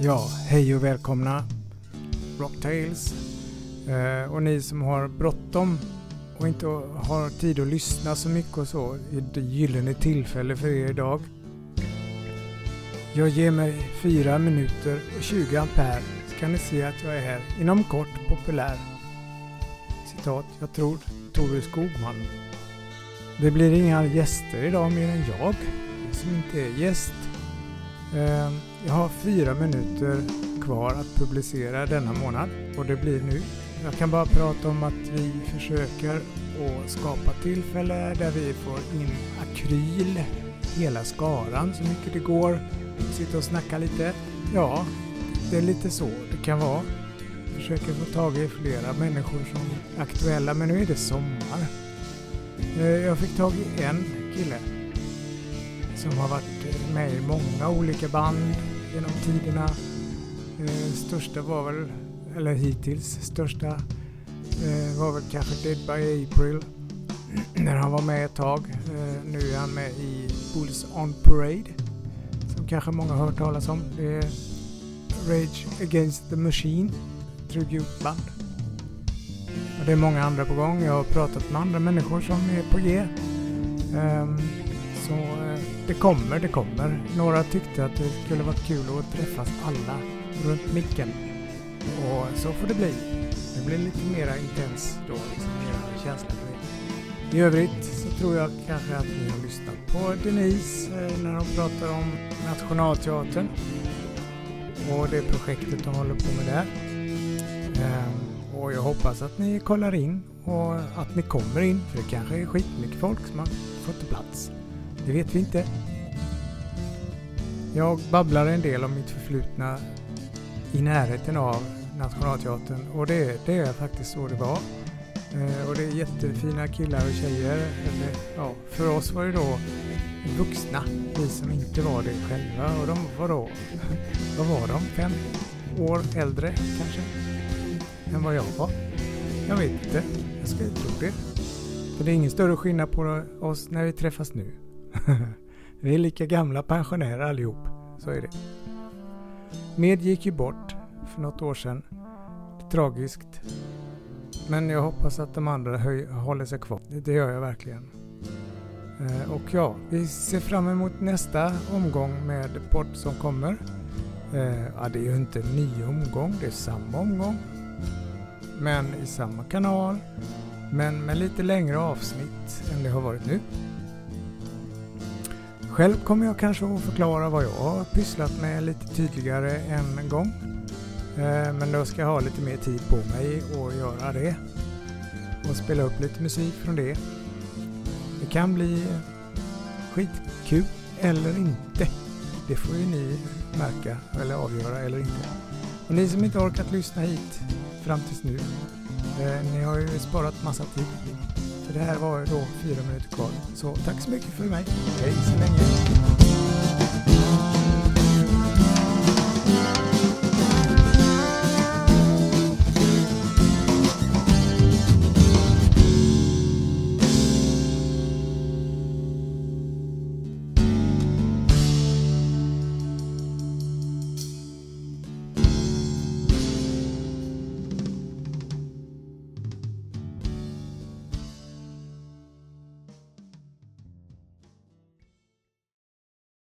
Ja, hej och välkomna Rocktails. Eh, och ni som har bråttom och inte har tid att lyssna så mycket och så, är det gyllene tillfälle för er idag. Jag ger mig 4 minuter och 20 ampere så kan ni se att jag är här inom kort populär. Citat, jag tror Tore Skogman. Det blir inga gäster idag mer än jag som inte är gäst. Ehm, jag har fyra minuter kvar att publicera denna månad och det blir nu. Jag kan bara prata om att vi försöker att skapa tillfälle där vi får in akryl, hela skaran så mycket det går. Sitta och snacka lite. Ja, det är lite så det kan vara. Försöker få tag i flera människor som är aktuella men nu är det sommar. Ehm, jag fick tag i en kille som har varit med i många olika band genom tiderna. Eh, största var väl, eller hittills största eh, var väl kanske Dead by April när han var med ett tag. Eh, nu är han med i Bulls on Parade som kanske många har hört talas om. Det är Rage Against the Machine tributband. Och det är många andra på gång. Jag har pratat med andra människor som är på G. Um, så det kommer, det kommer. Några tyckte att det skulle vara kul att träffas alla runt micken. Och så får det bli. Det blir lite mera intens då, liksom mera känsla för det. I övrigt så tror jag kanske att ni har lyssnat på Denise eh, när hon pratar om Nationalteatern och det projektet de håller på med där. Ehm, och jag hoppas att ni kollar in och att ni kommer in för det kanske är skitmycket folk som har fått plats. Det vet vi inte. Jag babblar en del om mitt förflutna i närheten av Nationalteatern och det, det är faktiskt så det var. Eh, och det är jättefina killar och tjejer. Eller, ja, för oss var det då vuxna, vi som inte var det själva. Och de var då, vad var de? Fem år äldre kanske? Än vad jag var. Jag vet inte. Jag ska tro det. För det är ingen större skillnad på oss när vi träffas nu. vi är lika gamla pensionärer allihop. Så är det. Med gick ju bort för något år sedan. Tragiskt. Men jag hoppas att de andra höj, håller sig kvar. Det gör jag verkligen. Eh, och ja, vi ser fram emot nästa omgång med podd som kommer. Eh, ja, det är ju inte en ny omgång, det är samma omgång. Men i samma kanal. Men med lite längre avsnitt än det har varit nu. Själv kommer jag kanske att förklara vad jag har pysslat med lite tydligare än en gång. Eh, men då ska jag ha lite mer tid på mig att göra det. Och spela upp lite musik från det. Det kan bli skitkul eller inte. Det får ju ni märka eller avgöra eller inte. Och ni som inte orkat lyssna hit fram tills nu. Eh, ni har ju sparat massa tid. För det här var då fyra minuter kvar. Så tack så mycket för mig. Hej så länge.